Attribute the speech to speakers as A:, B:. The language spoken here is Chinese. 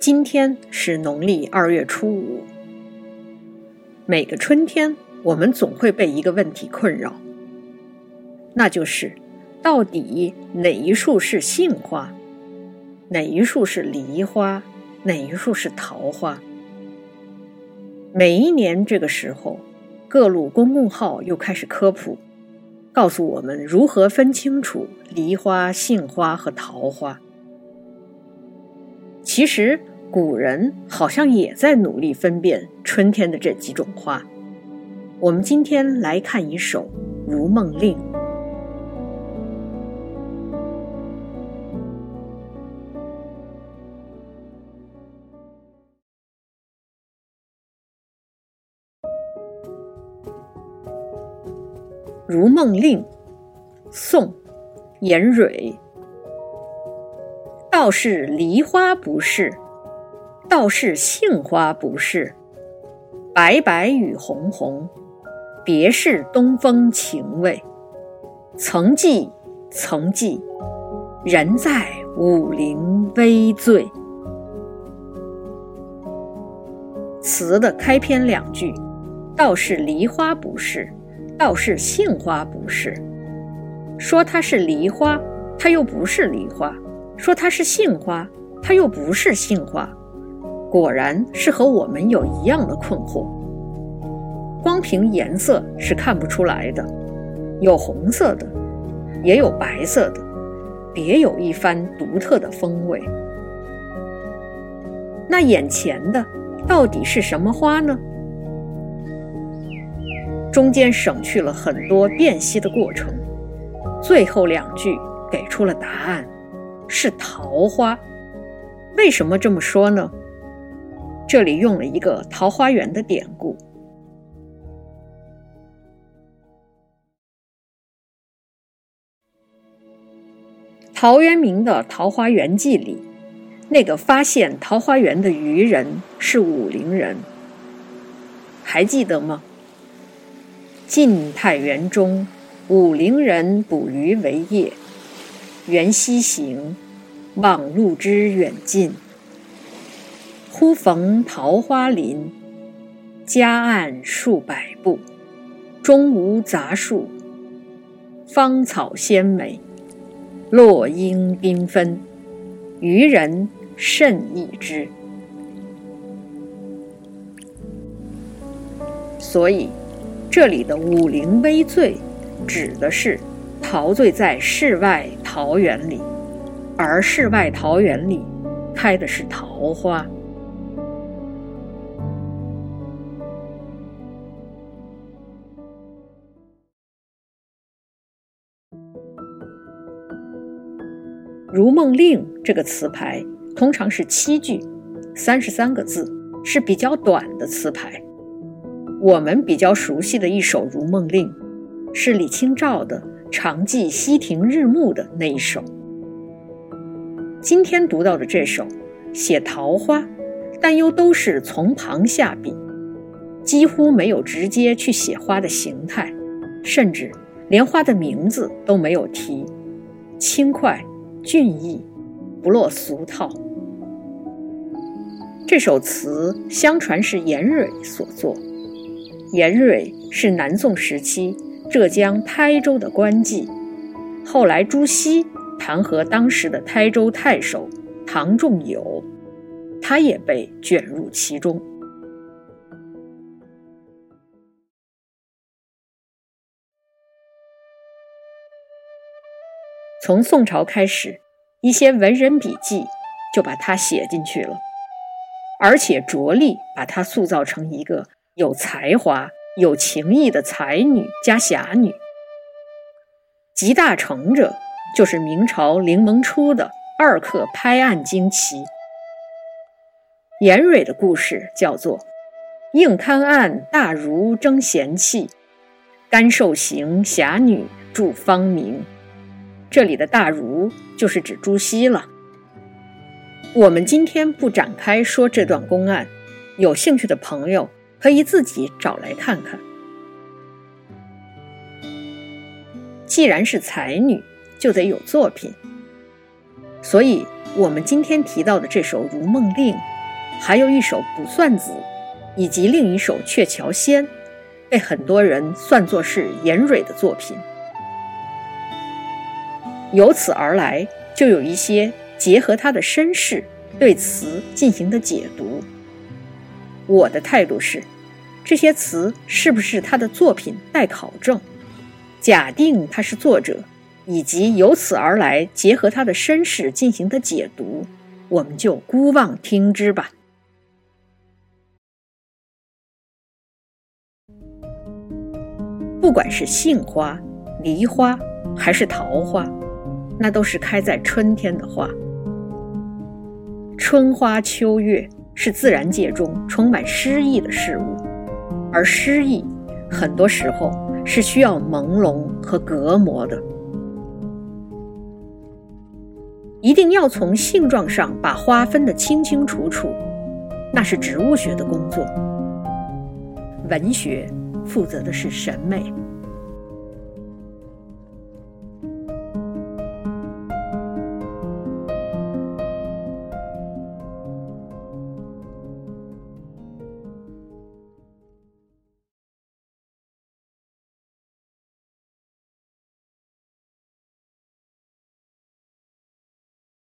A: 今天是农历二月初五。每个春天，我们总会被一个问题困扰，那就是到底哪一束是杏花，哪一束是梨花，哪一束是桃花？每一年这个时候，各路公共号又开始科普，告诉我们如何分清楚梨花、杏花和桃花。其实。古人好像也在努力分辨春天的这几种花。我们今天来看一首《如梦令》。《如梦令》，宋·颜蕊。倒是梨花不是。倒是杏花不是，白白与红红，别是东风情味。曾记曾记，人在武陵微醉。词的开篇两句，倒是梨花不是，倒是杏花不是。说它是梨花，它又不是梨花；说它是杏花，它又不是杏花。果然是和我们有一样的困惑。光凭颜色是看不出来的，有红色的，也有白色的，别有一番独特的风味。那眼前的到底是什么花呢？中间省去了很多辨析的过程，最后两句给出了答案：是桃花。为什么这么说呢？这里用了一个桃花源的典故，《陶渊明的《桃花源记》里，那个发现桃花源的渔人是武陵人，还记得吗？晋太元中，武陵人捕鱼为业，缘溪行，望路之远近。忽逢桃花林，夹岸数百步，中无杂树，芳草鲜美，落英缤纷，渔人甚异之。所以，这里的武陵微醉，指的是陶醉在世外桃源里，而世外桃源里开的是桃花。《如梦令》这个词牌通常是七句，三十三个字，是比较短的词牌。我们比较熟悉的一首《如梦令》，是李清照的“常记溪亭日暮”的那一首。今天读到的这首，写桃花，但又都是从旁下笔，几乎没有直接去写花的形态，甚至连花的名字都没有提，轻快。俊逸，不落俗套。这首词相传是颜蕊所作。颜蕊是南宋时期浙江台州的官妓，后来朱熹弹劾当时的台州太守唐仲友，他也被卷入其中。从宋朝开始，一些文人笔记就把它写进去了，而且着力把它塑造成一个有才华、有情义的才女加侠女。集大成者就是明朝凌蒙初的二刻拍案惊奇。颜蕊的故事叫做“应勘案大儒争贤气，甘受刑侠女著芳名”。这里的大儒就是指朱熹了。我们今天不展开说这段公案，有兴趣的朋友可以自己找来看看。既然是才女，就得有作品，所以我们今天提到的这首《如梦令》，还有一首《卜算子》，以及另一首《鹊桥仙》，被很多人算作是严蕊的作品。由此而来，就有一些结合他的身世对词进行的解读。我的态度是，这些词是不是他的作品待考证。假定他是作者，以及由此而来结合他的身世进行的解读，我们就姑妄听之吧。不管是杏花、梨花，还是桃花。那都是开在春天的花。春花秋月是自然界中充满诗意的事物，而诗意很多时候是需要朦胧和隔膜的。一定要从性状上把花分得清清楚楚，那是植物学的工作。文学负责的是审美。